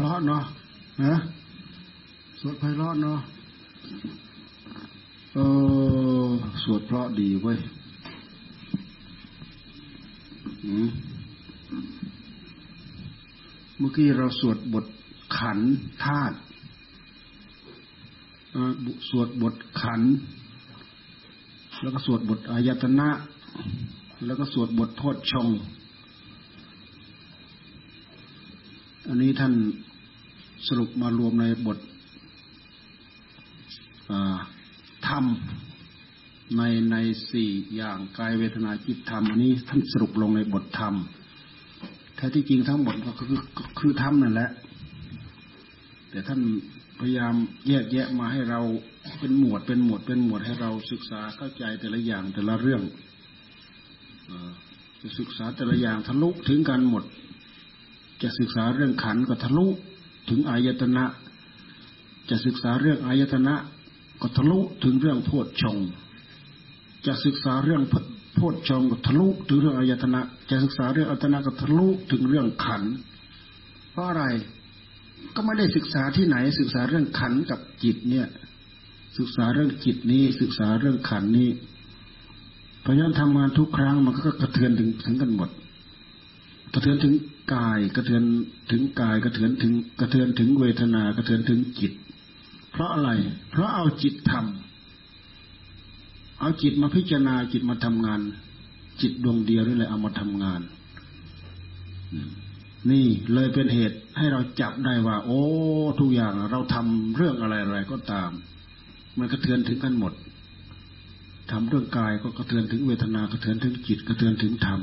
เพราะเนาะนะสวดไพเราะเนาะเออสวดเพราะดีเว้ยเมื่อกี้เราสวดบทขันธาตุสวดบทขัน แล้วก็สวดบทอายตนะ แล้วก็สวดบทโพชชงอันนี้ท่าน สรุปมารวมในบทธรรมในในสี่อย่างกายเวทนาจิตธรรมอันนี้ท่านสรุปลงในบทธรรมแท้ที่จริงทั้งหมดก็คือคือธรรมนั่นแหละ แต่ท่านพยายามแยกแยะมาให้เราเป็นหมวดเป็นหมวดเป็นหมวดให้เราศึกษาเข้าใจแต่ละอย่างแต่ละเรื่องจะศึกษาแต่ละอย่างทะลุถึงกันหมด จะศึกษาเรื่องขันก็ทะลุ ถึงอายตนะ จะศึกษาเรื่องอายตนะก็ทะลุถึงเรื่องโพชฌงจะศึกษาเรื่องโพชฌงก็ทะลุถึงเรื่องอายตนะ จะศึกษาเรื่องอายตนะก็ทะลุถึงเรื่องขัน เพราะอะไรก็ไม่ได้ศึกษาที่ไหน ศึกษาเรื่องขันกับจิตเนี่ย ศึกษาเรื่องจิตนี้ศึกษาเรื่องขันนี้เพราะฉะนั้นทำงานทุกครั้งมันก็กระเทือนถึงถึงกันหมดกระเทือนถึง กายกระเทือนถึงกายกระเทือนถึงกระเทือนถึงเวทนากระเทือนถึงจิต เพราะอะไร เพราะเอาจิตทำเอาจิตมาพิจารณาจิตมาทำงาน จิตดวงเดียวนี่แหละเอามาทำงาน นี่เลยเป็นเหตุให้เราจับได้ว่า โอ้ ทุกอย่างเราทำเรื่องอะไรอะไรก็ตาม มันกระเทือนถึงกันหมดทำเรื่องกายก็กระเทือนถึงเวทนากระเทือนถึงจิตกระเทือนถึงธรรม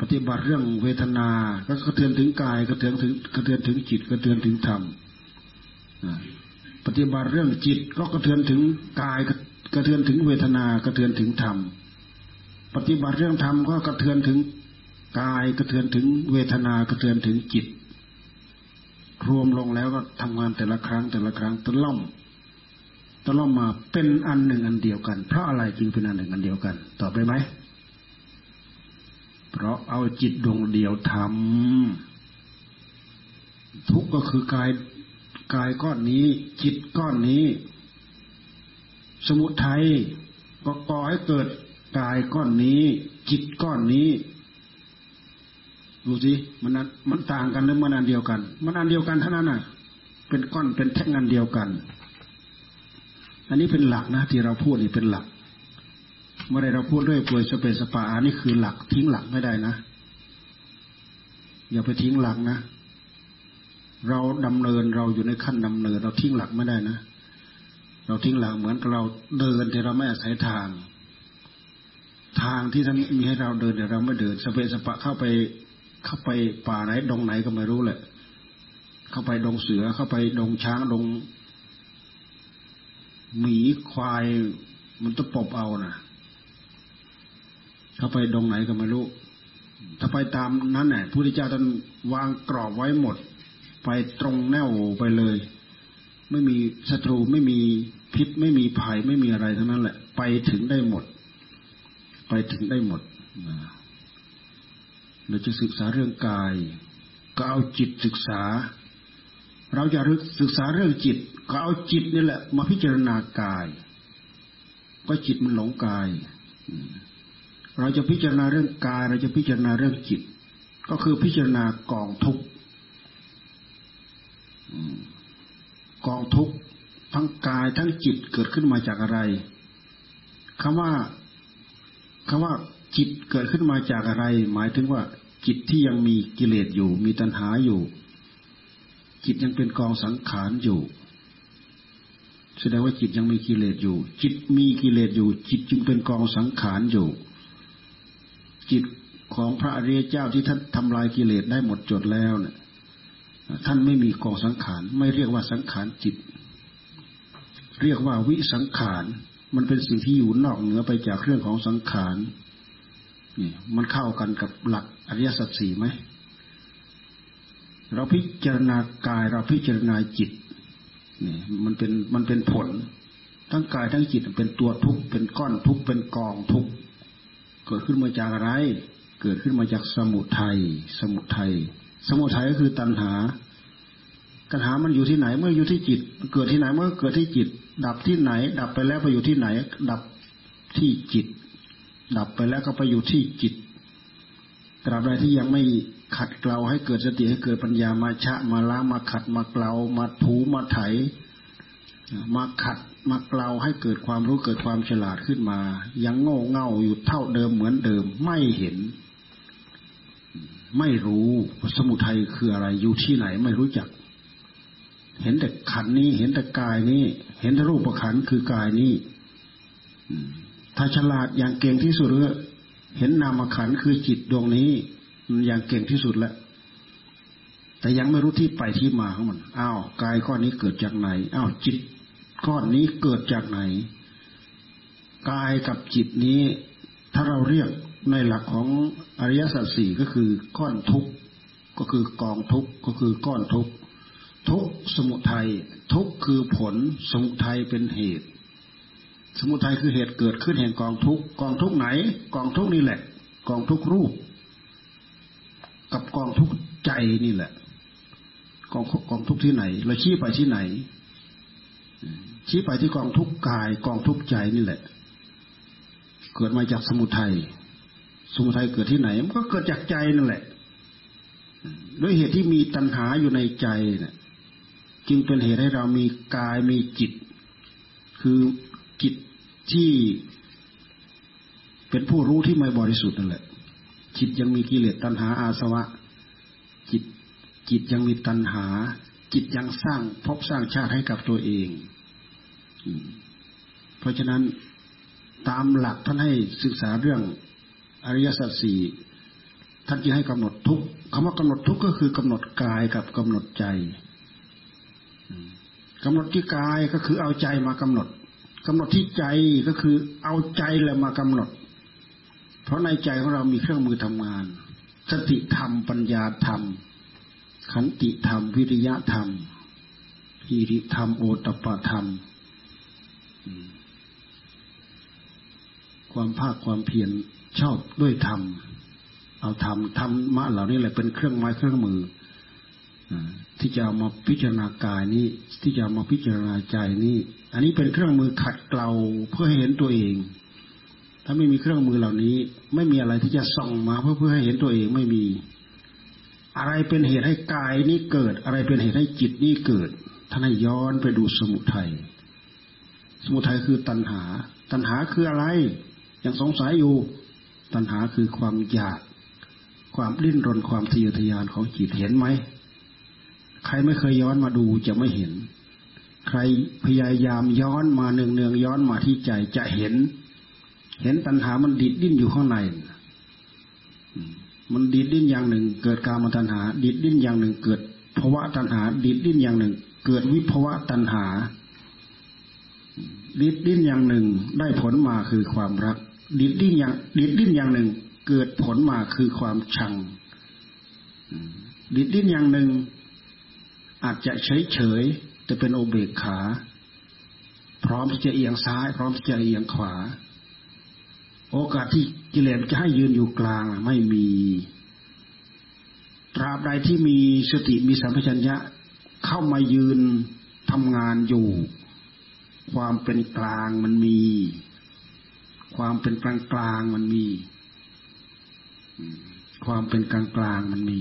ปฏิบัติเรื่องเวทนา ก็กระเทือนถึงกายกระเทือนถึงกระเทือนถึงจิตกระเทือนถึงธรรมปฏิบัติเรื่องจิตก็กระเทือนถึงกายกระเทือนถึงเวทนากระเทือนถึงธรรมปฏิบัติเรื่องธรรมก็กระเทือนถึงกายกระเทือนถึงเวทนากระเทือนถึงจิต รวมลงแล้วก็ทำงานแต่ละครั้งแต่ละครั้งตะล่อมตะล่อมมาเป็นอันหนึ่งอันเดียวกัน เพราะอะไรจึงเป็นอันหนึ่งอันเดียวกัน ตอบได้ไหม เพราะเอาจิตดวงเดียวทำทุกก็คือกายกายก้อนนี้ จิตก้อนนี้ สมุทัยก็ก่อให้เกิดกายก้อนนี้ จิตก้อนนี้ดูสิมันมันต่างกันหรือมันอันเดียวกัน มันอันเดียวกันเท่านั้นน่ะ เป็นก้อนเป็นแท่งอันเดียวกัน อันนี้เป็นหลักนะที่เราพูดนี่เป็นหลัก เมื่อไรเราพูดด้วยป่วยสเปสปาอันนี้คือหลักทิ้งหลักไม่ได้นะ อย่าไปทิ้งหลักนะ เราดำเนินเราอยู่ในขั้นดำเนิน เราทิ้งหลักไม่ได้นะ เราทิ้งหลักเหมือนกับเราเดินแต่เราไม่อาศัยทาง ทางที่ท่านมีให้เราเดินแต่เราไม่เดินสเปสปะเข้าไปเข้าไปป่าไหนดงไหนก็ไม่รู้แหละ เข้าไปดงเสือเข้าไปดงช้างดงหมีควายมันจะปบเอานะเข้าไปดงไหนก็ไม่รู้ ถ้าไปตามนั้นแหละผู้ที่เจ้าท่านวางกรอบไว้หมด ไปตรงแนวไปเลย ไม่มีศัตรูไม่มีพิษไม่มีภัยไม่มีอะไรทั้งนั้นแหละ ไปถึงได้หมด ไปถึงได้หมดเราจะศึกษาเรื่องกายก็เอาจิตศึกษา เราจะศึกษาเรื่องจิต ก็เอาจิตนี่แหละ มาพิจารณากาย ก็จิตมันหลงกาย เราจะพิจารณาเรื่องกาย เราจะพิจารณาเรื่องจิต ก็คือพิจารณากองทุกกองทุกทั้งกายทั้งจิตเกิดขึ้นมาจากอะไรคำว่าคำว่าจิตเกิดขึ้นมาจากอะไร หมายถึงว่า จิตที่ยังมีกิเลสอยู่ มีตัณหาอยู่ จิตยังเป็นกองสังขารอยู่ แสดงว่าจิตยังมีกิเลสอยู่ จิตมีกิเลสอยู่ จิตจึงเป็นกองสังขารอยู่ จิตของพระอริยเจ้าที่ท่านทำลายกิเลสได้หมดจดแล้วเนี่ยท่านไม่มีกองสังขาร ไม่เรียกว่าสังขารจิต เรียกว่าวิสังขาร มันเป็นสิ่งที่อยู่นอกเหนือไปจากเรื่องของสังขารนี่มันเข้ากันกับหลักอริยสัจสี่ไหมเราพิจารณากายเราพิจารณาจิตนี่มันเป็นมันเป็นผล ทั้งกายทั้งจิตเป็นตัวทุกข์เป็นก้อนทุกข์เป็นกองทุกข์ เกิดขึ้นมาจากอะไร เกิดขึ้นมาจากสมุทัยสมุทัยสมุทัยก็คือตัณหา ตัณหามันอยู่ที่ไหน เมื่ออยู่ที่จิต เกิดที่ไหนเมื่อเกิดที่จิต ดับที่ไหน ดับไปแล้วไปอยู่ที่ไหน ดับที่จิต ดับไปแล้วก็ไปอยู่ที่จิตตราบใดที่ยังไม่ขัดเกลาให้เกิดสติให้เกิดปัญญามาชะมาล้างมาขัดมาเกลามาถูมาไถ มาขัดมาเกลาให้เกิดความรู้เกิดความฉลาดขึ้นมา ยังโง่เง่าอยู่เท่าเดิมเหมือนเดิมไม่เห็น ไม่รู้สมุทัยคืออะไรอยู่ที่ไหนไม่รู้จัก เห็นแต่ขันนี้ เห็นแต่กายนี้ เห็นแต่รูปขันคือกายนี้ถ้าฉลาดอย่างเก่งที่สุดก็เห็นนามขันคือจิตดวงนี้อย่างเก่งที่สุดแล้วแต่ยังไม่รู้ที่ไปที่มาของมัน อ้าว กายก้อนนี้เกิดจากไหน อ้าว จิต ก้อนนี้เกิดจากไหน กายกับจิตนี้ ถ้าเราเรียกในหลักของอริยสัจสี่ก็คือก้อนทุกข์ก็คือกองทุกข์ก็คือก้อนทุกข์ทุกสมุทัยทุกคือผลสมุทัยเป็นเหตุ สมุทัยคือเหตุเกิดขึ้นแห่งกองทุกกองทุกไหน กองทุกนี่แหละ กองทุกรูป กับกองทุกใจนี่แหละ กองกองทุกที่ไหน เราชี้ไปที่ไหน ชี้ไปที่กองทุกกายกองทุกใจนี่แหละ เกิดมาจากสมุทัยสมุทัยเกิดที่ไหน มันก็เกิดจากใจนั่นแหละด้วยเหตุที่มีตัณหาอยู่ในใจเนี่ยจึงเป็นเหตุให้เรามีกายมีจิต คือจิตที่เป็นผู้รู้ที่ไม่บริสุทธิ์นั่นแหละ จิตยังมีกิเลสตัณหาอาสวะ จิตจิตยังมีตัณหา จิตยังสร้างพบสร้างชาติให้กับตัวเอง เพราะฉะนั้นตามหลักท่านให้ศึกษาเรื่องอริยสัจสี่ท่านจะให้กำหนดทุกคำว่ากำหนดทุกก็คือกำหนดกายกับกำหนดใจกำหนดที่กายก็คือเอาใจมากำหนดกำหนดที่ใจก็คือเอาใจแหละมากำหนด เพราะในใจของเรามีเครื่องมือทำงาน สติธรรมปัญญาธรรม ขันติธรรม วิริยะธรรมหิริธรรม โอตปะธรรม ความภาคความเพียรชอบด้วยธรรม เอาธรรมธรรมะเหล่านี้แหละเป็นเครื่องไม้เครื่องมือที่จะเอามาพิจารณากายนี้ ที่จะมาพิจารณาใจนี้ อันนี้เป็นเครื่องมือขัดเกลาเพื่อให้เห็นตัวเอง ถ้าไม่มีเครื่องมือเหล่านี้ ไม่มีอะไรที่จะส่องมาเพื่อเพื่อให้เห็นตัวเองไม่มี อะไรเป็นเหตุให้กายนี้เกิด อะไรเป็นเหตุให้จิตนี้เกิดท่านให้ย้อนไปดูสมุทัย สมุทัยคือตัณหา ตัณหาคืออะไร ยังสงสัยอยู่ ตัณหาคือความอยาก ความดิ้นรนความทะเยอทะยานของจิตเห็นไหม ใครไม่เคยย้อนมาดูจะไม่เห็น ใครพยายามย้อนมาเนืองเนืองย้อนมาที่ใจจะเห็น เห็นตัณหามันดิดดิ้นอยู่ข้างใน มันดิดดิ้นอย่างหนึ่ง เกิดการมตัณหา ดิดดิ้นอย่างหนึ่งเกิดภาวะตัณหา ดิดดิ้นอย่างหนึ่ง เกิดวิภาวะตัณหา ดิดดิ้นอย่างหนึ่งได้ผลมาคือความรัก ดิดดิ้นอย่างดิดดิ้นอย่างหนึ่ง เกิดผลมาคือความชัง ดิดดิ้นอย่างหนึ่ง อาจจะเฉยเฉยแต่เป็นโอเบกขา พร้อมที่จะเอียงซ้าย พร้อมที่จะเอียงขวา โอกาสที่กิเลสจะให้ยืนอยู่กลางไม่มีตราบใดที่มีสติมีสัมปชัญญะเข้ามายืนทำงานอยู่ ความเป็นกลางมันมี ความเป็นกลางกลางมันมี ความเป็นกลางกลางมันมี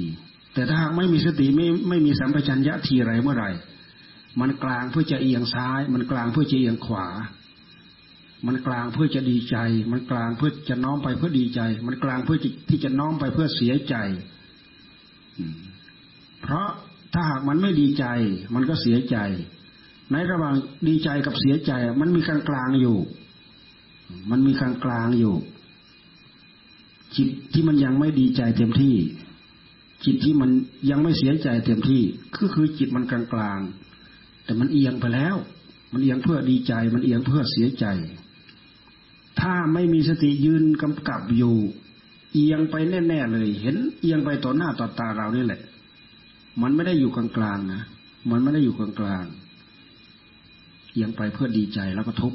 แต่ถ้าหากไม่มีสติไม่ไม่มีสัมปชัญญะทีไรเมื่อไหร่ มันกลางเพื่อจะเอียงซ้าย มันกลางเพื่อจะเอียงขวา มันกลางเพื่อจะดีใจ มันกลางเพื่อจะน้อมไปเพื่อดีใจ มันกลางเพื่อที่จะน้อมไปเพื่อเสียใจเพราะถ้าหากมันไม่ดีใจ มันก็เสียใจ ในระหว่างดีใจกับเสียใจ มันมีกลางกลางอยู่ มันมีกลางกลางอยู่ จิตที่มันยังไม่ดีใจเต็มที่ จิตที่มันยังไม่เสียใจเต็มที่ก็คือจิตมันกลางกลางแต่มันเอียงไปแล้ว มันเอียงเพื่อดีใจ มันเอียงเพื่อเสียใจ ถ้าไม่มีสติยืนกำกับอยู่ เอียงไปแน่ๆเลย เห็นเอียงไปต่อหน้าต่อตาเรานี่แหละ มันไม่ได้อยู่กลางๆนะ มันไม่ได้อยู่กลางๆ เอียงไปเพื่อดีใจแล้วก็ทุก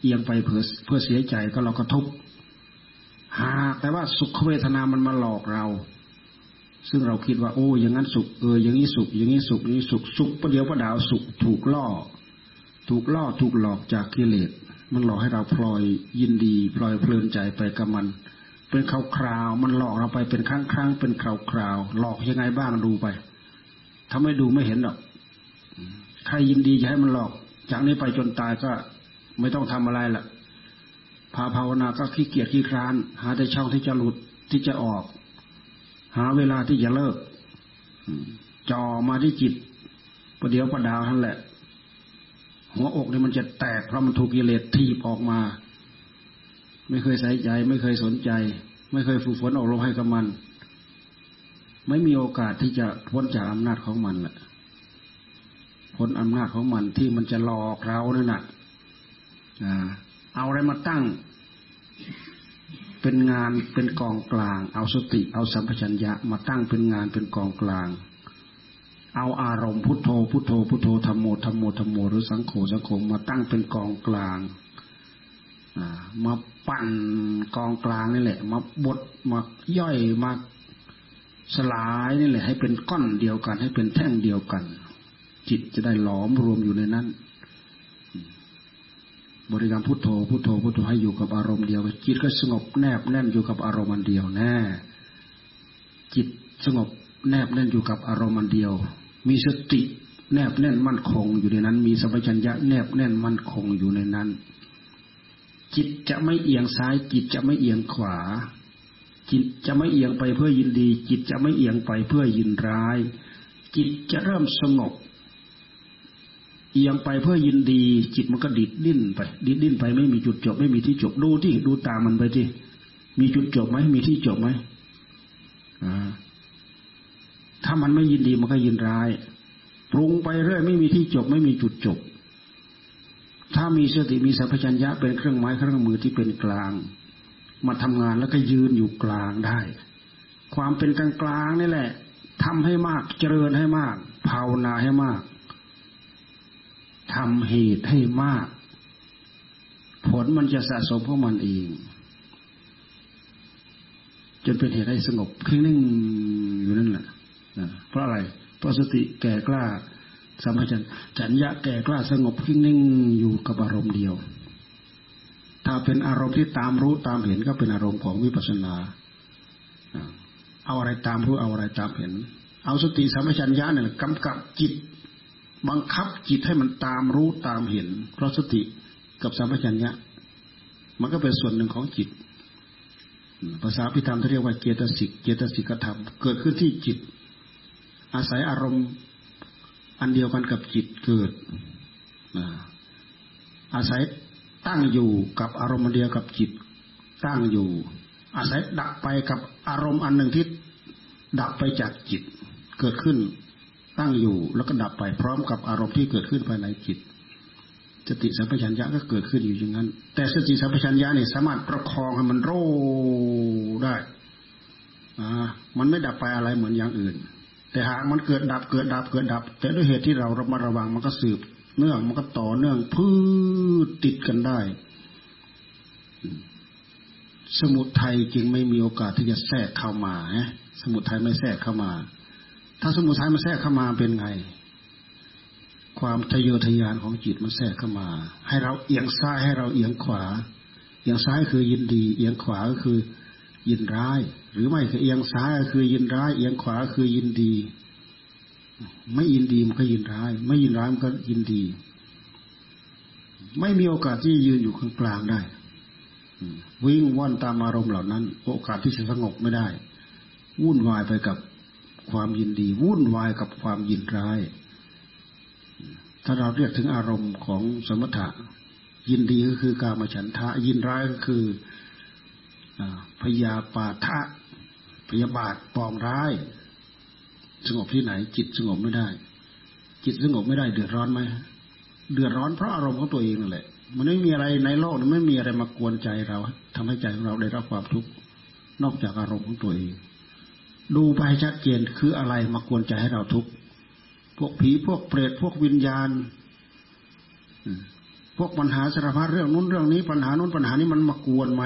เอียงไปเพื่อเพื่อเสียใจก็เราก็ทุกหากแต่ว่าสุขเวทนามันมาหลอกเรา ซึ่งเราคิดว่า โอ้อย่างนั้นสุขเอออย่างนี้สุข อย่างนี้สุขอย่างนี้สุขสุขประเดี๋ยวประดาวสุขถูกล่อ ถูกล่อถูกหลอกจากกิเลสมันหลอกให้เราพลอยยินดีพลอยเพลินใจไปกับมัน เป็นคราวคราวมันหลอกเราไปเป็นครั้งครั้งเป็นคราวคราวหลอกยังไงบ้างดูไปถ้าไม่ดูไม่เห็นหรอก ใครยินดีจะให้มันหลอก จากนี้ไปจนตายก็ไม่ต้องทำอะไรละพาภาวนาก็ขี้เกียจขี้คร้าน หาแต่ช่องที่จะหลุดที่จะออก หาเวลาที่จะเลิกจอมาที่จิตประเดี๋ยวประดาวนั่นแหละ หัวอกเนี่ยมันจะแตกเพราะมันถูกกิเลสทีบออกมา ไม่เคยใส่ใจ ไม่เคยสนใจ ไม่เคยฝึกฝนออกลมให้กับมัน ไม่มีโอกาสที่จะพ้นจากอำนาจของมันแหละ พ้นอำนาจของมันที่มันจะหลอกเรานั่นแหละเอาอะไรมาตั้ง เป็นงานเป็นกองกลาง เอาสติ เอาสัมปชัญญะมาตั้งเป็นงานเป็นกองกลาง เอาอารมณ์พุทโธพุทโธพุทโธธรรมโมธรรมโมธรรมโมหรือสังโฆสังโฆมาตั้งเป็นกองกลางมาปั่นกองกลางนี่แหละ มาบดมาย่อยมาสลายนี่แหละ ให้เป็นก้อนเดียวกัน ให้เป็นแท่งเดียวกัน จิตจะได้หลอมรวมอยู่ในนั้น บริกรรมพุทโธพุทโธพุทโธให้อยู่กับอารมณ์เดียวจิตก็สงบแนบแน่นอยู่กับอารมณ์อันเดียวแน่ จิตสงบแนบแน่นอยู่กับอารมณ์อันเดียว มีสติแนบแน่นมั่นคงอยู่ในนั้น มีสัมปชัญญะแนบแน่นมั่นคงอยู่ในนั้น จิตจะไม่เอียงซ้าย จิตจะไม่เอียงขวา จิตจะไม่เอียงไปเพื่อยินดี จิตจะไม่เอียงไปเพื่อยินร้าย จิตจะเริ่มสงบ เอียงไปเพื่อยินดี จิตมันก็ดิดดิ้นไปดิดดิ้นไปไม่มีจุดจบ ไม่มีที่จบดูที่ดูตามมันไปที่มีจุดจบไหมมีที่จบไหมถ้ามันไม่ยินดีมันก็ยินร้ายปรุงไปเรื่อยไม่มีที่จบ ไม่มีจุดจบ ถ้ามีสติมีสัพพัญญะเป็นเครื่องไม้เครื่องมือที่เป็นกลาง มาทำงานแล้วก็ยืนอยู่กลางได้ ความเป็นกลางกลางนี่แหละทำให้มากเจริญให้มากภาวนาให้มาก ทำเหตุให้มาก ผลมันจะสะสมของมันเอง จนเป็นเหตุให้สงบคึ่งนิ่งอยู่นั่นแหละเพราะอะไรเพราะสติแก่กล้าสัมผัสจัญญะแก่กล้าสงบคึ่งนิ่งอยู่กับอารมณ์เดียว ถ้าเป็นอารมณ์ที่ตามรู้ตามเห็นก็เป็นอารมณ์ของวิปัสสนา เอาอะไรตามรู้เอาอะไรตามเห็น เอาสติสัมปชัญญะเนี่ยกำกับจิต บังคับจิตให้มันตามรู้ตามเห็น เพราะสติกับสัมปชัญญะมันก็เป็นส่วนหนึ่งของจิต ภาษาพิธรรมที่เรียกว่าเจตสิก เจตสิกธรรม เกิดขึ้นที่จิต อาศัยอารมณ์อันเดียวกันกับจิตเกิด อาศัยตั้งอยู่กับอารมณ์เดียวกับจิต ตั้งอยู่ อาศัยดับไปกับอารมณ์อันหนึ่งที่ดับไปจากจิตเกิดขึ้น ตั้งอยู่แล้วก็ดับไปพร้อมกับอารมณ์ที่เกิดขึ้นภายในจิต สติสัมปชัญญะก็เกิดขึ้นอยู่อย่างนั้น แต่สติสัมปชัญญะเนี่ยสามารถประคองให้มันโรได้อ่ามันไม่ดับไปอะไรเหมือนอย่างอื่น แต่หากมันเกิดดับเกิดดับเกิดดับ แต่ด้วยเหตุที่เราระมัดระวังมันก็สืบ เนื่องมันก็ต่อเนื่องพืชติดกันได้ สมุทัยจึงไม่มีโอกาสที่จะแทรกเข้ามาฮะสมุทัยไม่แทรกเข้ามา ถ้าสมุทัยมันแทรกเข้ามาเป็นไง ความทะเยอทะยานของจิตมันแทรกเข้ามา ให้เราเอียงซ้ายให้เราเอียงขวา เอียงซ้ายคือยินดี เอียงขวาก็คือยินร้าย หรือไม่คือเอียงซ้ายคือยินร้าย เอียงขวาคือยินดี ไม่ยินดีมันก็ยินร้าย ไม่ยินร้ายมันก็ยินดี ไม่มีโอกาสที่ยืนอยู่ข้างกลางได้วิ่งว่อนตามอารมณ์เหล่านั้น โอกาสที่จะสงบไม่ได้ วุ่นวายไปกับ ความยินดี วุ่นวายกับความยินร้าย ถ้าเราเรียกถึงอารมณ์ของสมถะ ยินดีก็คือการมาฉันทะ ยินร้ายก็คือพยาปาทะ พยาบาทปองร้าย สงบที่ไหน จิตสงบไม่ได้ จิตสงบไม่ได้ เดือดร้อนไหมเดือดร้อนเพราะอารมณ์ของตัวเองนั่นแหละมันไม่มีอะไรในโลกมันไม่มีอะไรมากวนใจเราทำให้ใจของเราได้รับความทุกข์นอกจากอารมณ์ของตัวเอง ดูไปชัดเจนคืออะไรมากวนใจให้เราทุกข์พวกผีพวกเปรตพวกวิญญาณพวกปัญหาสารพัดเรื่องนู้นเรื่องนี้ปัญหานู้นปัญหานี้มันมากวนไหม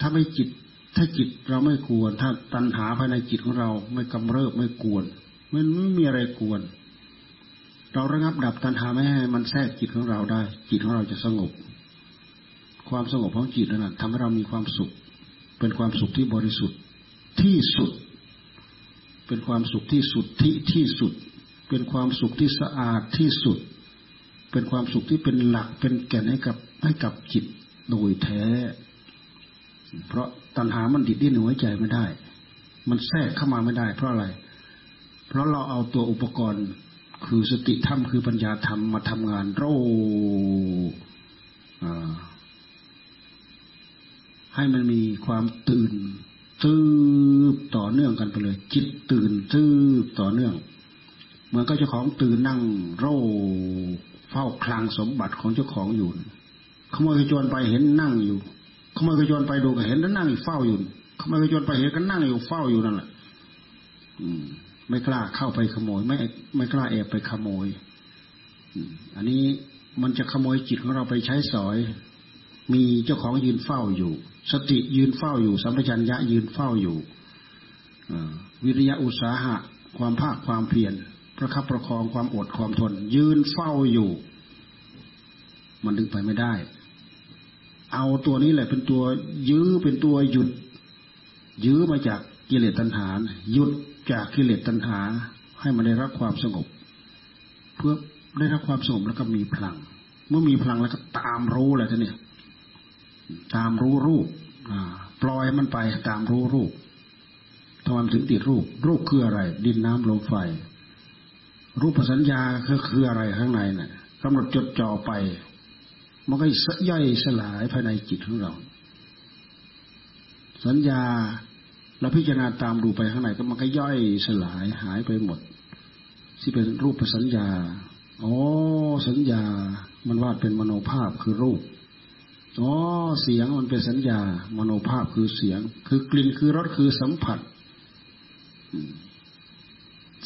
ถ้าไม่จิต ถ้าจิตเราไม่กวน ถ้าตัณหาภายในจิตของเราไม่กำเริบไม่กวนมันไม่มีอะไรกวน เราระงับดับตัณหาไม่ให้มันแทรกจิตของเราได้ จิตของเราจะสงบ ความสงบของจิตนั้นทำให้เรามีความสุข เป็นความสุขที่บริสุทธิ์ ที่สุด เป็นความสุขที่สุดที่ที่สุด เป็นความสุขที่สะอาดที่สุด เป็นความสุขที่เป็นหลักเป็นแก่นให้กับให้กับจิตโดยแท้ เพราะตัณหามันดิดดิ้นหัวใจไม่ได้ มันแทรกเข้ามาไม่ได้ เพราะอะไร เพราะเราเอาตัวอุปกรณ์คือสติธรรมคือปัญญาธรรมมาทำงานโรให้มันมีความตื่น ตื้อต่อเนื่องกันไปเลย จิตตื่นตื้อต่อเนื่องเหมือนก็เจ้าของตื่นนั่งโร่เฝ้าคลังสมบัติของเจ้าของอยู่ขโมยกระโจนไปเห็นนั่งอยู่ขโมยกระโจนไปดูก็เห็นแล้วนั่งเฝ้าอยู่ขโมยกระโจนไปเห็นก็นั่งอยู่เฝ้าอยู่นั่นแหละอืม ไม่กล้าเข้าไปขโมย ไม่ไม่กล้าแอบไปขโมยอันนี้มันจะขโมยจิตของเราไปใช้สอย มีเจ้าของยืนเฝ้าอยู่ สติยืนเฝ้าอยู่ สัมปชัญญะยืนเฝ้าอยู่วิริยะอุตสาหะ ความภาคความเพียรประคับประคองความอดความทน ยืนเฝ้าอยู่ มันดึงไปไม่ได้ เอาตัวนี้แหละเป็นตัวยื้อเป็นตัวหยุด ยื้อมาจากกิเลสตัณหาหยุดจากกิเลสตัณหา ให้มันได้รับความสงบ เพื่อได้รับความสงบแล้วก็มีพลัง เมื่อมีพลังแล้วก็ตามรู้อะไรท่านเนี่ย ตามรู้รูปปล่อยมันไปตามรู้รูปทำไมถึงติดรูป รูปคืออะไร ดินน้ำลมไฟ รูปสัญญาคือคืออะไรข้างในนะ่ะกำหนดจดจ่อไป มันก็ย่อยสลายภายในจิตของเรา สัญญาเราพิจารณาตามดูไปข้างในก็มันก็ย่อยสลายหายไปหมด ที่เป็นรูปสัญญา อ๋อสัญญา มันวาดเป็นมโนภาพคือรูป อ๋อเสียงมันเป็นสัญญา มโนภาพคือเสียง คือกลิ่นคือรสคือสัมผัส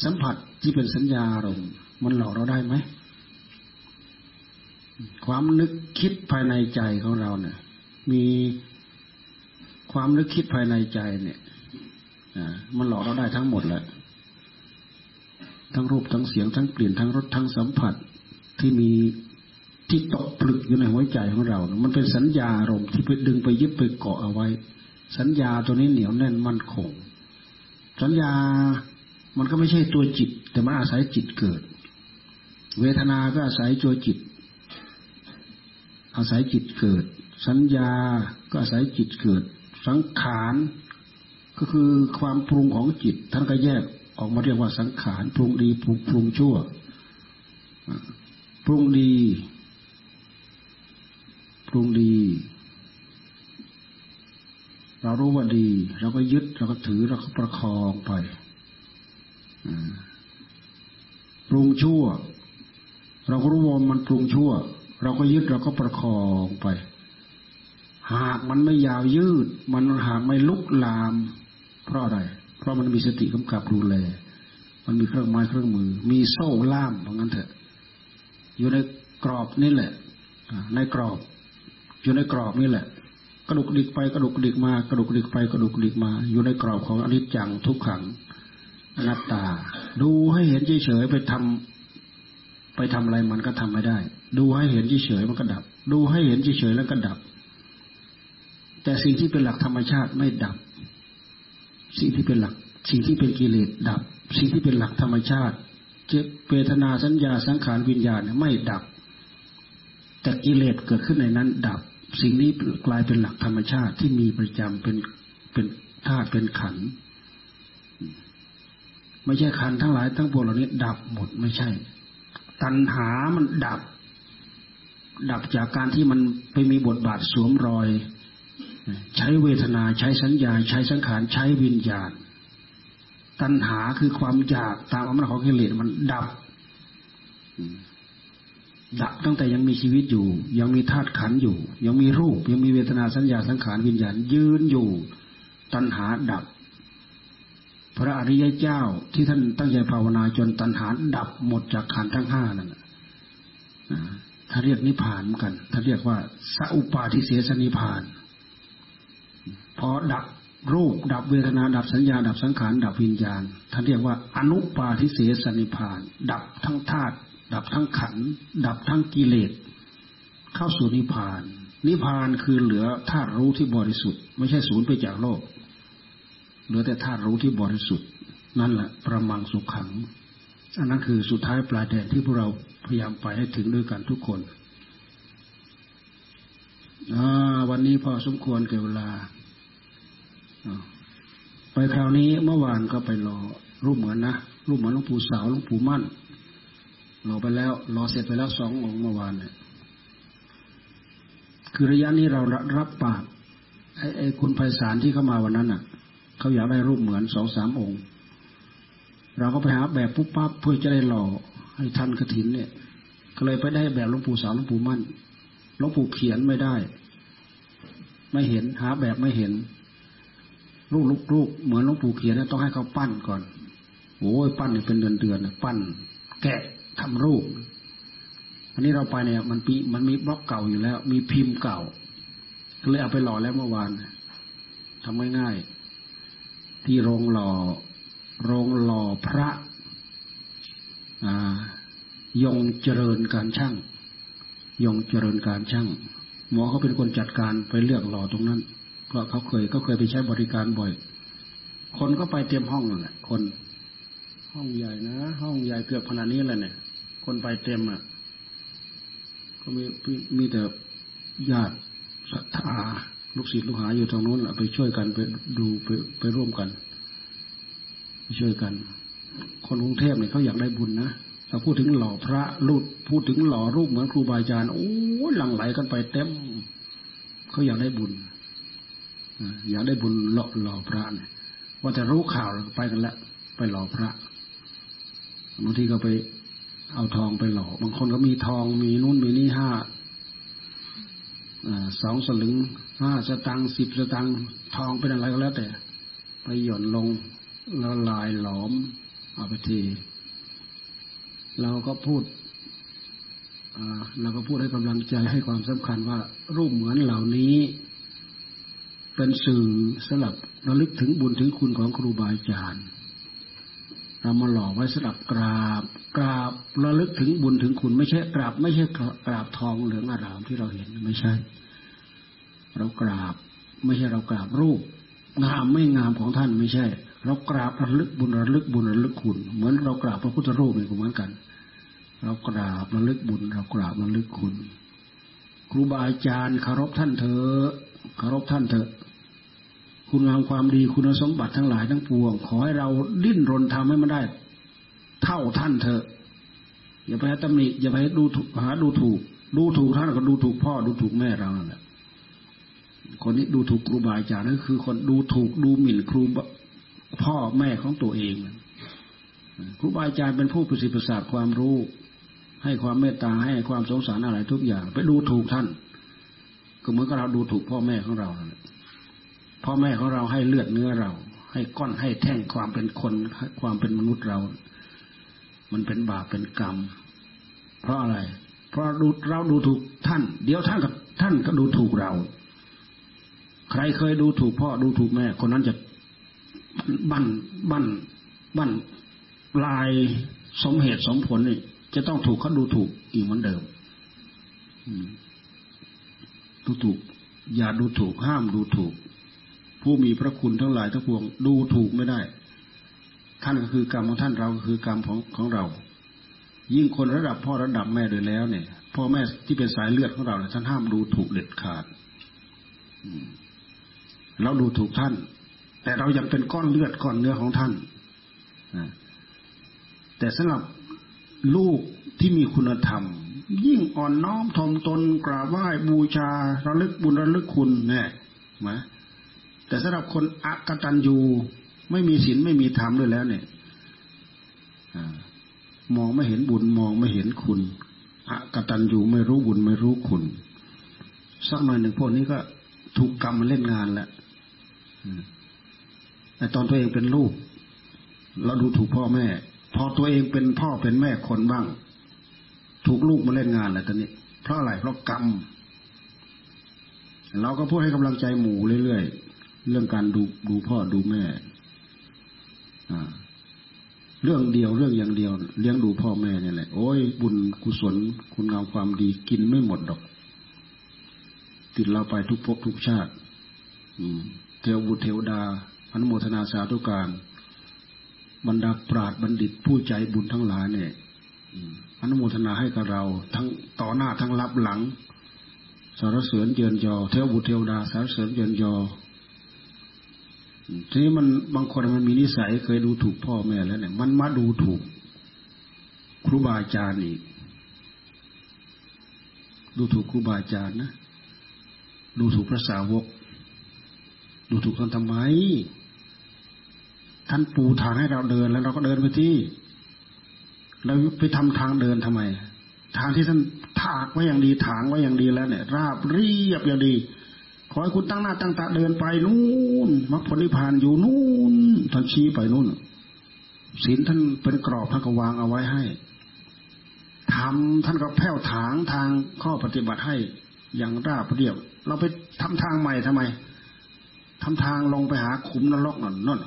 สัมผัสที่เป็นสัญญาอารมณ์มันหลอกเราได้ไหม ความนึกคิดภายในใจของเราเนี่ย มีความนึกคิดภายในใจเนี่ยมันหลอกเราได้ทั้งหมดแหละทั้งรูปทั้งเสียงทั้งกลิ่นทั้งรสทั้งสัมผัสที่มี ที่ตกผลึกอยู่ในหัวใจของเรา มันเป็นสัญญาอารมณ์ที่ไปดึงไปยึดไปเกาะเอาไว้ สัญญาตัวนี้เหนียวแน่นมั่นคง สัญญามันก็ไม่ใช่ตัวจิต แต่มันอาศัยจิตเกิด เวทนาก็อาศัยตัวจิต อาศัยจิตเกิด สัญญาก็อาศัยจิตเกิด สังขารก็คือความปรุงของจิตท่านก็แยกออกมาเรียกว่าสังขารปรุงดีปรุงปรุงชั่ว ปรุงดี ปรุงดี เรารู้ว่าดี เราก็ยึดเราก็ถือเราก็ประคองไปปรุงชั่ว เราก็รู้ว่ามันปรุงชั่ว เราก็ยึดเราก็ประคองไป หากมันไม่ยาวยืด มันหากไม่ลุกลาม เพราะอะไร เพราะมันมีสติกำกับดูแล มันมีเครื่องไม้เครื่องมือ มีโซ่ล่ามเพราะงั้นเถอะ อยู่ในกรอบนี่แหละในกรอบ อยู่ในกรอบนี่แหละ กระดุกดิกไปกระดุกดิกมากระดุกดิกไปกระดุกดิกมา อยู่ในกรอบของอนิจจังทุกขังอนัตตา ดูให้เห็นเฉยๆไปทำไปทำอะไรมันก็ทำไม่ได้ ดูให้เห็นเฉยๆมันก็ดับ ดูให้เห็นเฉยๆแล้วก็ดับ แต่สิ่งที่เป็นหลักธรรมชาติไม่ดับ สิ่งที่เป็นหลัก สิ่งที่เป็นกิเลสดับ สิ่งที่เป็นหลักธรรมชาติเจเปทนาสัญญาสังขารวิญญาณไม่ดับ แต่กิเลสเกิดขึ้นในนั้นดับ สิ่งนี้กลายเป็นหลักธรรมชาติที่มีประจำเป็นเป็นธาตุเป็นขันไม่ใช่ขันทั้งหลายทั้งปวงเหล่านี้ ดับหมดไม่ใช่ ตัณหามันดับ ดับจากการที่มันไปมีบทบาทสวมรอย ใช้เวทนาใช้สัญญา ใช้สังขารใช้วิญญาณ ตัณหาคือความอยากตามอำนาจของกิเลสมันดับ ดับตั้งแต่ยังมีชีวิตอยู่ ยังมีธาตุขันอยู่ ยังมีรูป ยังมีเวทนาสัญญาสังขารวิญญาณยืนอยู่ ตัณหาดับ พระอริยเจ้าที่ท่านตั้งใจภาวนาจนตัณหาดับหมดจากขันทั้งห้านั่นถ้าเรียกนิพพานกัน ถ้าเรียกว่าสัพปาทิเสสนิพาน พอดับรูป ดับเวทนา ดับสัญญา ดับสังขาร ดับวิญญาณ ท่านเรียกว่าอนุปาทิเสสนิพาน ดับทั้งธาตุ ดับทั้งขัน ดับทั้งกิเลส เข้าสู่นิพพาน นิพพานคือเหลือธาตุรู้ที่บริสุทธิ์ ไม่ใช่ศูนย์ไปจากโลก เหลือแต่ธาตุรู้ที่บริสุทธิ์ นั่นแหละ ประมังสุขขัง อันนั้นคือสุดท้ายปลายแดนที่พวกเราพยายามไปให้ถึงด้วยกันทุกคน วันนี้พอสมควรเก่เวลา ไปคราวนี้เมื่อวานก็ไปรอรูปเหมือนนะรูปเหมือนหลวงปู่สาวหลวงปู่มั่น รอไปแล้วรอเสร็จไปแล้วสององค์เมื่อวานเนี่ยคือระยะนี้เรารับปากไอ้ไอ้คุณไพศาลที่เข้ามาวันนั้นอะเขาอยากได้รูปเหมือนสองสามองค์ เราก็ไปหาแบบปุ๊บปั๊บเพื่อจะได้หล่อให้ท่านกระถินเนี่ย ก็เลยไปได้แบบหลวงปู่สาวหลวงปู่มั่นหลวงปู่เขียนไม่ได้ ไม่เห็นหาแบบไม่เห็น รูปลูกรูปเหมือนหลวงปู่เขียนต้องให้เขาปั้นก่อนโอ้ยปั้นเป็นเดือนเดือนปั้น แกะ ทำรูป อันนี้เราไปเนี่ย มันปีมันมีบล็อกเก่าอยู่แล้ว มีพิมพ์เก่าก็เลยเอาไปหล่อแล้วเมื่อวานทำง่ายๆที่โรงหล่อ โรงหล่อพระยงเจริญการช่าง ยงเจริญการช่าง หมอเขาเป็นคนจัดการไปเลือกหล่อตรงนั้นเพราะเขาเคยก็เคยไปใช้บริการบ่อย คนก็ไปเตรียมห้องนั่นแหละคน ห้องใหญ่นะ ห้องใหญ่เกือบขนาดนี้เลยเนี่ย คนไปเต็มอะ ก็มีมีแต่ญาติศรัทธาลูกศิษย์ลูกหาอยู่ทางโน้นไปช่วยกันไปดูไปไปร่วมกันไปช่วยกัน คนกรุงเทพเนี่ยเขาอยากได้บุญนะถ้าพูดถึงหล่อพระรูปพูดถึงหล่อรูปเหมือนครูบาอาจารย์โอ้หลั่งไหลกันไปเต็มเขาอยากได้บุญอยากได้บุญหล่อหล่อพระเนี่ยว่าจะรู้ข่าวไปกันแล้วไปหล่อพระบางทีก็ไป เอาทองไปหล่อบางคนก็มีทองมีนู่นมีนี่ห้าสองสลึงห้าสตังสิบสตังทองเป็นอะไรก็แล้วแต่ ไปหย่อนลงละลายหลอม เอาไปทีเราก็พูดเราก็พูดให้กำลังใจให้ความสำคัญว่า รูปเหมือนเหล่านี้ เป็นสื่อสลับระลึกถึงบุญถึงคุณของครูบาอาจารย์ เรามาหล่อไว้สลับกราบ กราบระลึกถึงบุญถึงคุณไม่ใช่กราบ ไม่ใช่กราบทองเหลืองอารามที่เราเห็นไม่ใช่ เรากราบ ไม่ใช่เรากราบรูป งามไม่งามของท่านไม่ใช่ เรากราบระลึกบุญระลึกบุญระลึกคุณ เหมือนเรากราบพระพุทธรูปเหมือนกัน เรากราบระลึกบุญ เรากราบระลึกคุณ ครูบาอาจารย์คารพท่านเถอะคารพท่านเถอะ คุณงามความดีคุณสมบัติทั้งหลายทั้งปวง ขอให้เราดิ้นรนทำให้มันได้ เท่าท่านเถอะ อย่าไปตำหนิอย่าไปดูหาดูถูก ดูถูกท่านก็ดูถูกพ่อดูถูกแม่เราแหละคนนี้ดูถูกครูบาอาจารย์นั่นคือ คนดูถูกดูหมิ่นครูพ่อแม่ของตัวเองครูบาอาจารย์เป็นผู้ประสิทธิ์ประสาทความรู้ ให้ความเมตตาให้ความสงสารอะไรทุกอย่าง ไปดูถูกท่าน ก็เหมือนกับเราดูถูกพ่อแม่ของเรา พ่อแม่ของเราให้เลือดเนื้อเรา ให้ก้อนให้แท่งความเป็นคนความเป็นมนุษย์เรา มันเป็นบาปเป็นกรรม เพราะอะไร เพราะดูเราดูถูกท่าน เดี๋ยวท่านกับท่านก็ดูถูกเรา ใครเคยดูถูกพ่อดูถูกแม่ คนนั้นจะบั้นบั้นบั้นลายสมเหตุสมผลนี่จะต้องถูกเขาดูถูกอีกเหมือนเดิมดูถูก อย่าดูถูกห้ามดูถูก ผู้มีพระคุณทั้งหลายทั้งปวงดูถูกไม่ได้ ท่านก็คือกรรมของท่านเราก็คือกรรมของของเรา ยิ่งคนระดับพ่อระดับแม่โดยแล้วเนี่ยพ่อแม่ที่เป็นสายเลือดของเราเนี่ยท่านห้ามดูถูกเด็ดขาดเราดูถูกท่าน แต่เรายังเป็นก้อนเลือดก้อนเนื้อของท่านแต่สำหรับลูกที่มีคุณธรรม ยิ่งอ่อนน้อมถ่อมตนกราบไหว้บูชาระลึกบุญระลึกคุณเนี่ยมา แต่สำหรับคนอักตันยูไม่มีศีลไม่มีธรรมด้วยแล้ว เนี่ยมองไม่เห็นบุญมองไม่เห็นคุณอักตันยูไม่รู้บุญไม่รู้คุณสักหน่อยหนึ่งพวกนี้ก็ถูกกรรมมาเล่นงานแล้วแต่ตอนตัวเองเป็นลูก เราดูถูกพ่อแม่ พอตัวเองเป็นพ่อเป็นแม่คนบ้าง ถูกลูกมาเล่นงานแล้วตอนนี้ เพราะอะไรเพราะกรรมเราก็พูดให้กำลังใจหมู่เรื่อย เรื่องการดูดูพ่อดูแม่เรื่องเดียวเรื่องอย่างเดียว เลี้ยงดูพ่อแม่เนี่ยแหละโอ้ยบุญกุศลคุณงามความดีกินไม่หมดดอก ติดเราไปทุกภพทุกชาติเทวบุตรเทวดาอนุโมทนาสาธุการ บรรดาปราดบัณฑิตผู้ใจบุญทั้งหลายเนี่ยอนุโมทนาให้กับเรา ทั้งต่อหน้าทั้งรับหลังสารเสริญเยินยอเทวบุตรเทวดาสารเสริญเยินยอ ทีนี้มันบางคนมันมีนิสัยเคยดูถูกพ่อแม่แล้วเนี่ย มันมาดูถูก ครูบาอาจารย์อีก ดูถูกครูบาอาจารย์นะดูถูกพระสาวก ดูถูกท่านทำไม ท่านปูทางให้เราเดินแล้วเราก็เดินไปที่เราไปทำทางเดินทำไม ทางที่ท่านถากไว้อย่างดีถางไว้อย่างดีแล้วเนี่ย ราบเรียบอย่างดี ขอให้คุณตั้งหน้าตั้งตาเดินไปนู่นมรรคผลนิพพานอยู่นู่นท่านชี้ไปนู่นศีลท่านเป็นกรอบท่านก็วางเอาไว้ให้ทำท่านก็แผ่วถางทางข้อปฏิบัติให้อย่างราบเรียบ เราไปทำทางใหม่ทำไมทำทางลงไปหาขุมนรกนั่นนั่น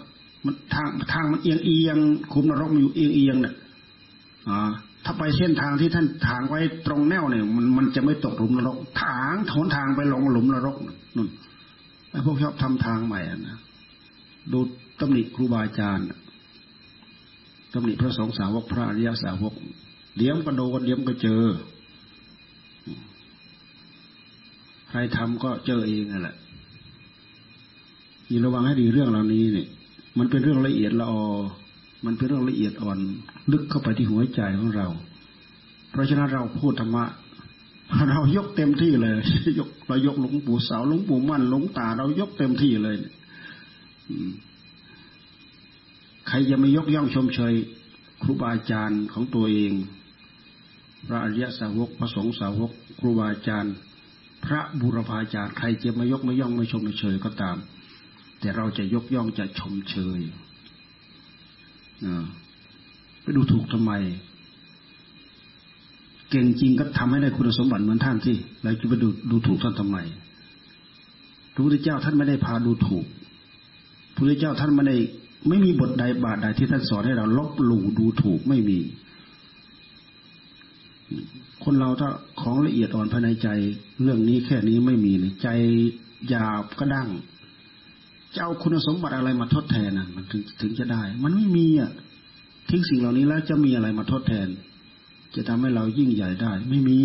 มันทางทางมันเอียงเอียงขุมนรกมันอยู่เอียงเอียงเนี่ยอ่าถ้าไปเส้นทางที่ท่านถางไว้ตรงแนวเนี่ยมันมันจะไม่ตกหลุมนรก ถางถนทางไปลงหลุมนรก นู่นไอ้พวกชอบทำทางใหม่นะดูตำหนิครูบาอาจารย์ตำหนิพระสงฆ์สาวกพระอริยสาวกเดี๋ยวก็โดนเดี๋ยวก็เจอ ใครทำก็เจอเองนั่นแหละยิ่ระวังให้ดีเรื่องเหล่านี้เนี่ย มันเป็นเรื่องละเอียดละออมันเป็นเรื่องละเอียดอ่อน ลึกเข้าไปที่หัวใจของเรา เพราะฉะนั้นเราพูดธรรมะ เรายกเต็มที่เลย ยกเรายกหลวงปู่เสาหลวงปู่มั่นหลวงตา เรายกเต็มที่เลยใครจะไม่ยกย่องชมเชยครูบาอาจารย์ของตัวเอง พระอริยสาวกพระสงฆ์สาวก ครูบาอาจารย์ พระบุรพาจารย์ใครจะไม่ยกไม่ย่องไม่ชมไม่เชยก็ตาม แต่เราจะยกย่องจะชมเชยไปดูถูกทำไม เก่งจริงก็ทำให้ได้คุณสมบัติเหมือนท่านสิแล้วจะไปดูดูถูกท่านทำไมพระพุทธเจ้าท่านไม่ได้พาดูถูกพระพุทธเจ้าท่านไม่ได้ไม่มีบทใดบาทใดที่ท่านสอนให้เราลบหลู่ดูถูกไม่มี คนเราถ้าของละเอียดอ่อนภายในใจ เรื่องนี้แค่นี้ไม่มีเลยใจหยาบก็ดั้งจะเอาคุณสมบัติอะไรมาทดแทนนะมันถึงถึงจะได้ มันไม่มีอะทิ้งสิ่งเหล่านี้แล้วจะมีอะไรมาทดแทน จะทำให้เรายิ่งใหญ่ได้ ไม่มี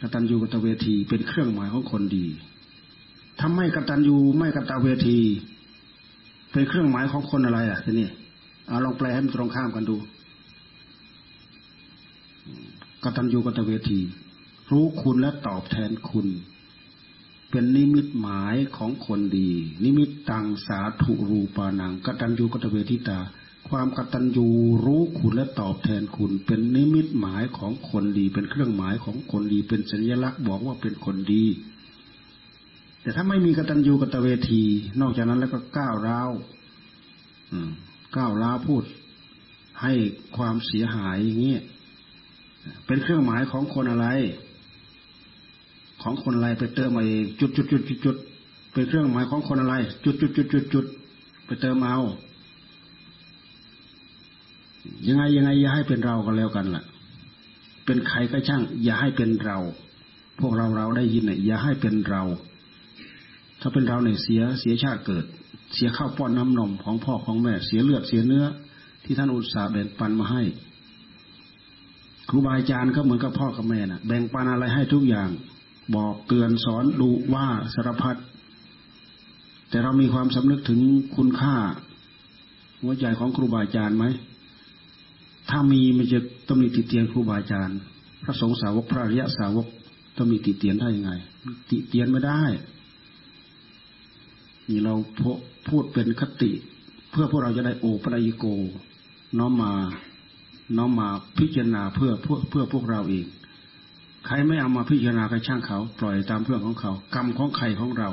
กตัญญูกตเวทีเป็นเครื่องหมายของคนดีทำไม่กตัญญูไม่กตเวที เป็นเครื่องหมายของคนอะไรอะทีนี้เอาลองแปลให้มันตรงข้ามกันดูกตัญญูกตเวที รู้คุณและตอบแทนคุณ เป็นนิมิตหมายของคนดี นิมิตตังสาธุรูปานังกตัญญูกตเวทิตา ความกตัญญูรู้คุณและตอบแทนคุณ เป็นนิมิตหมายของคนดี เป็นเครื่องหมายของคนดี เป็นสัญลักษณ์บอกว่าเป็นคนดี แต่ถ้าไม่มีกตัญญูกตเวที นอกจากนั้นแล้วก็ก้าวร้าวก้าวร้าวพูด ให้ความเสียหายอย่างเงี้ยเป็นเครื่องหมายของคนอะไร ของคนอะไรไปเติมมาเองจุดจุดจุดจุดจุดเป็นเครื่องหมายของคนอะไร จุดจุดจุดจุดจุดไปเติมเอา ยังไงยังไง อย่าให้เป็นเรากันแล้วกันล่ะ เป็นใครก็ช่าง อย่าให้เป็นเรา พวกเราเราได้ยินเนี่ยอย่าให้เป็นเรา ถ้าเป็นเราเนี่ยเสียเสียชาติเกิด เสียข้าวป้อนน้ำนมของพ่อของแม่ เสียเลือดเสียเนื้อ ที่ท่านอุตส่าห์แบ่งปันมาให้ ครูบาอาจารย์ก็เหมือนกับพ่อกับแม่น่ะ แบ่งปันอะไรให้ทุกอย่าง บอกเตือนสอนดูว่าสารพัดแต่เรามีความสำนึกถึงคุณค่า หัวใจของครูบาอาจารย์ไหม ถ้ามีมันจะต้องมีติเตียนครูบาอาจารย์ พระสงฆ์สาวกพระอริยสาวกต้องมีติเตียนได้ยังไง ติเตียนไม่ได้ นี่เราพูดเป็นคติ เพื่อพวกเราจะได้โอปรายโก น้อมมา น้อมมาพิจารณาเพื่อเพื่อเพื่อพวกเราเอง ใครไม่เอามาพิจารณาก็ช่างเขา ปล่อยตามเรื่องของเขา กรรมของใครของเรา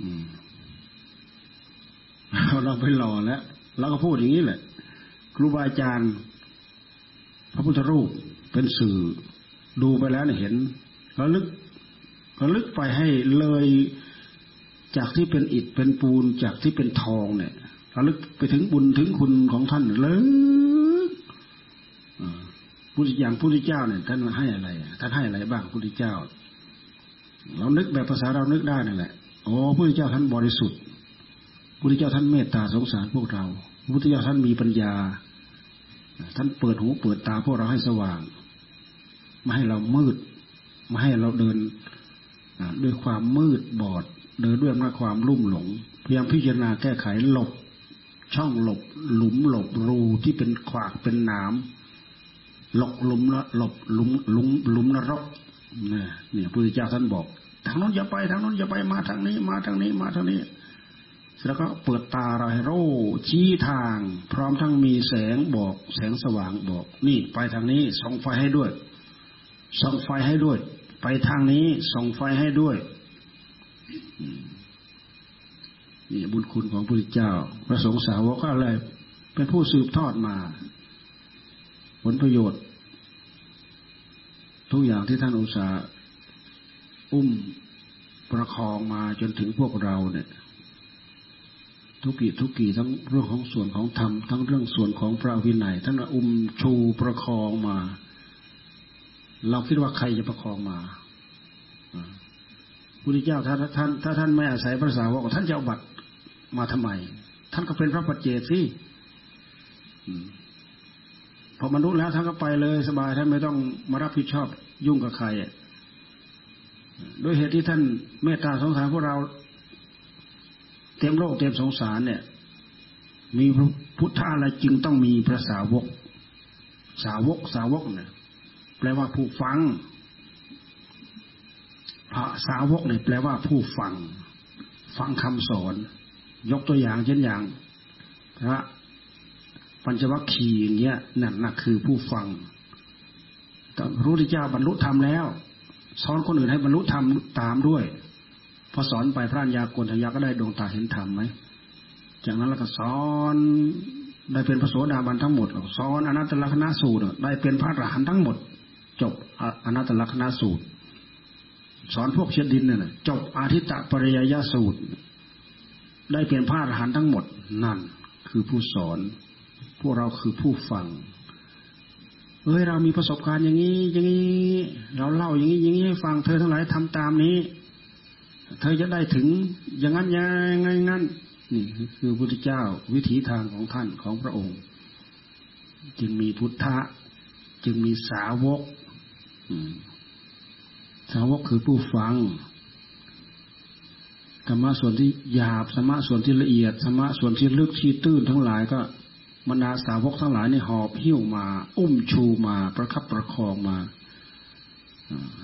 อืมเราไปหล่อแล้วเราก็พูดอย่างนี้แหละ รูบาอาจารย์ พระพุทธรูปเป็นสื่อดูไปแล้วเนี่ยเห็นระลึกระลึกไปให้เลยจากที่เป็นอิฐเป็นปูนจากที่เป็นทองเนี่ยระลึกไปถึงบุญถึงคุณของท่านเลยพุทธอย่างพุทธเจ้าเนี่ยท่านให้อะไรท่านให้อะไรบ้างพุทธเจ้า เรานึกแบบภาษาเรานึกได้นั่นแหละโอ้พุทธเจ้าท่านบริสุทธิ์พุทธเจ้าท่านเมตตาสงสารพวกเราพุทธเจ้าท่านมีปัญญา ท่านเปิดหูเปิดตาพวกเราให้สว่าง ไม่ให้เรามืด ไม่ให้เราเดินด้วยความมืดบอด เดินด้วยมาความลุ่มหลง พยายามพิจารณาแก้ไขหลบ ช่องหลบ หลุมหลบรูที่เป็นขวากเป็นหนามหลบหลุมละหลบหลุมหลุมหลุมนรกเนี่ยเนี่ยพระพุทธเจ้าท่านบอก ทางโน้นอย่าไปทางโน้นอย่าไปมาทางนี้ มาทางนี้มาทางนี้ แล้วก็เปิดตาเราให้โร่ชี้ทาง พร้อมทั้งมีแสงบอก แสงสว่างบอก นี่ไปทางนี้ส่องไฟให้ด้วยส่องไฟให้ด้วย ไปทางนี้ส่องไฟให้ด้วยนี่บุญคุณของพระพุทธเจ้า พระสงฆ์สาวกก็อะไรเป็นผู้สืบทอดมา ผลประโยชน์ ทุกอย่างที่ท่านอุตสาห์อุ้มประคองมาจนถึงพวกเราเนี่ย ทุกีทุกีทั้งเรื่องของส่วนของธรรมทั้งเรื่องส่วนของพระวินัยท่านอุ้มชูประคองมา เราคิดว่าใครจะประคองมาพุทธเจ้าถ้าท่านถ้าท่านไม่อาศัยพระสาวกท่านจะเอาบัตรมาทำไม ท่านก็เป็นพระปัจเจกสิพอบรรลุแล้วท่านก็ไปเลยสบายท่านไม่ต้องมารับผิดชอบยุ่งกับใครด้วยเหตุที่ท่านเมตตาสงสารพวกเรา เต็มโลกเต็มสงสารเนี่ย มีพุทธะอะไรจึงต้องมีพระสาวก สาวกสาวกเนี่ยแปลว่าผู้ฟังพระสาวกเนี่ยแปลว่าผู้ฟัง ฟังคำสอน ยกตัวอย่างเช่นอย่าง พระปัญจวัคคีย์อย่างเงี้ยนั่นน่ะคือผู้ฟังรู้ที่เจ้าบรรลุธรรมแล้วสอนคนอื่นให้บรรลุธรรมตามด้วย พอสอนไปพระัญญาโกณทยาก็ได้ดวงตาเห็นธรรมไหมจากนั้นแล้วก็สอนได้เป็นพระโสดาบันทั้งหมดสอนอนัตตลกนณสูตร ได้เป็นพระอรหันต์ทั้งหมด จบอนัตตลกนณสูตร สอนพวกเชิดดินเนี่ยจบอาทิตตปริยยสูตร ได้เป็นพระอรหันต์ทั้งหมดนั่นคือผู้สอน พวกเราคือผู้ฟังเอ้ยเรามีประสบการณ์อย่างนี้ อย่างนี้ เราเล่าอย่างนี้อย่างนี้ให้ฟังเธอทั้งหลายทำตามนี้ เธอจะได้ถึงอย่างนั้นยังไงงั้นนี่คือพระพุทธเจ้าวิถีทางของท่านของพระองค์ จึงมีพุทธะ จึงมีสาวกสาวกคือผู้ฟังธรรมะส่วนที่หยาบธรรมะส่วนที่ละเอียดธรรมะส่วนที่ลึกที่ตื้นทั้งหลายก็บรรดาสาวกทั้งหลายในหอบหิ้วมา อุ้มชูมา ประคับประคองมา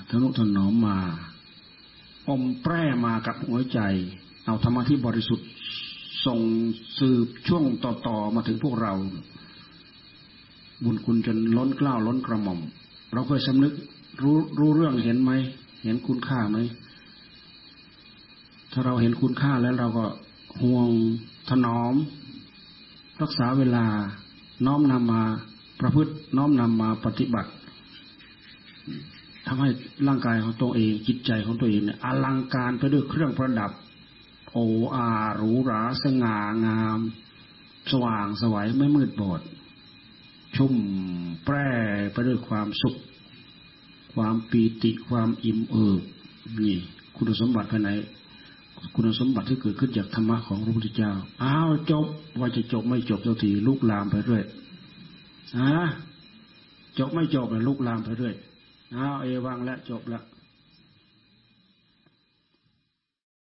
ทนุถนอมมา อมแปรมากับหัวใจ เอาธรรมะที่บริสุทธิ์ส่งสืบช่วงต่อๆมาถึงพวกเรา บุญคุณจนล้นกล้าวล้นกระหม่อม เราเคยสำนึกรู้รู้เรื่องเห็นไหม เห็นคุณค่าไหม ถ้าเราเห็นคุณค่าแล้วเราก็ห่วงถนอม รักษาเวลาน้อมนำมาประพฤติน้อมนำมาปฏิบัติ ทำให้ร่างกายของตัวเองจิตใจของตัวเองเนี่ยอลังการไปด้วยเครื่องประดับ โออาหรูหราสง่างาม สว่างสวัยไม่มืดบอด ชุ่มแปร่ไปด้วยความสุข ความปีติความอิ่มเอิบนี่คุณสมบัติภายในคุณสมบัติที่เกิดขึ้นจากธรรมะของพระพุทธเจ้า อ้าวจบ ว่าจะจบไม่จบสักทีลุกลามไปเรื่อยอะจบไม่จบเลยลุกลามไปเรื่อย เอาเอวังแล้วจบละ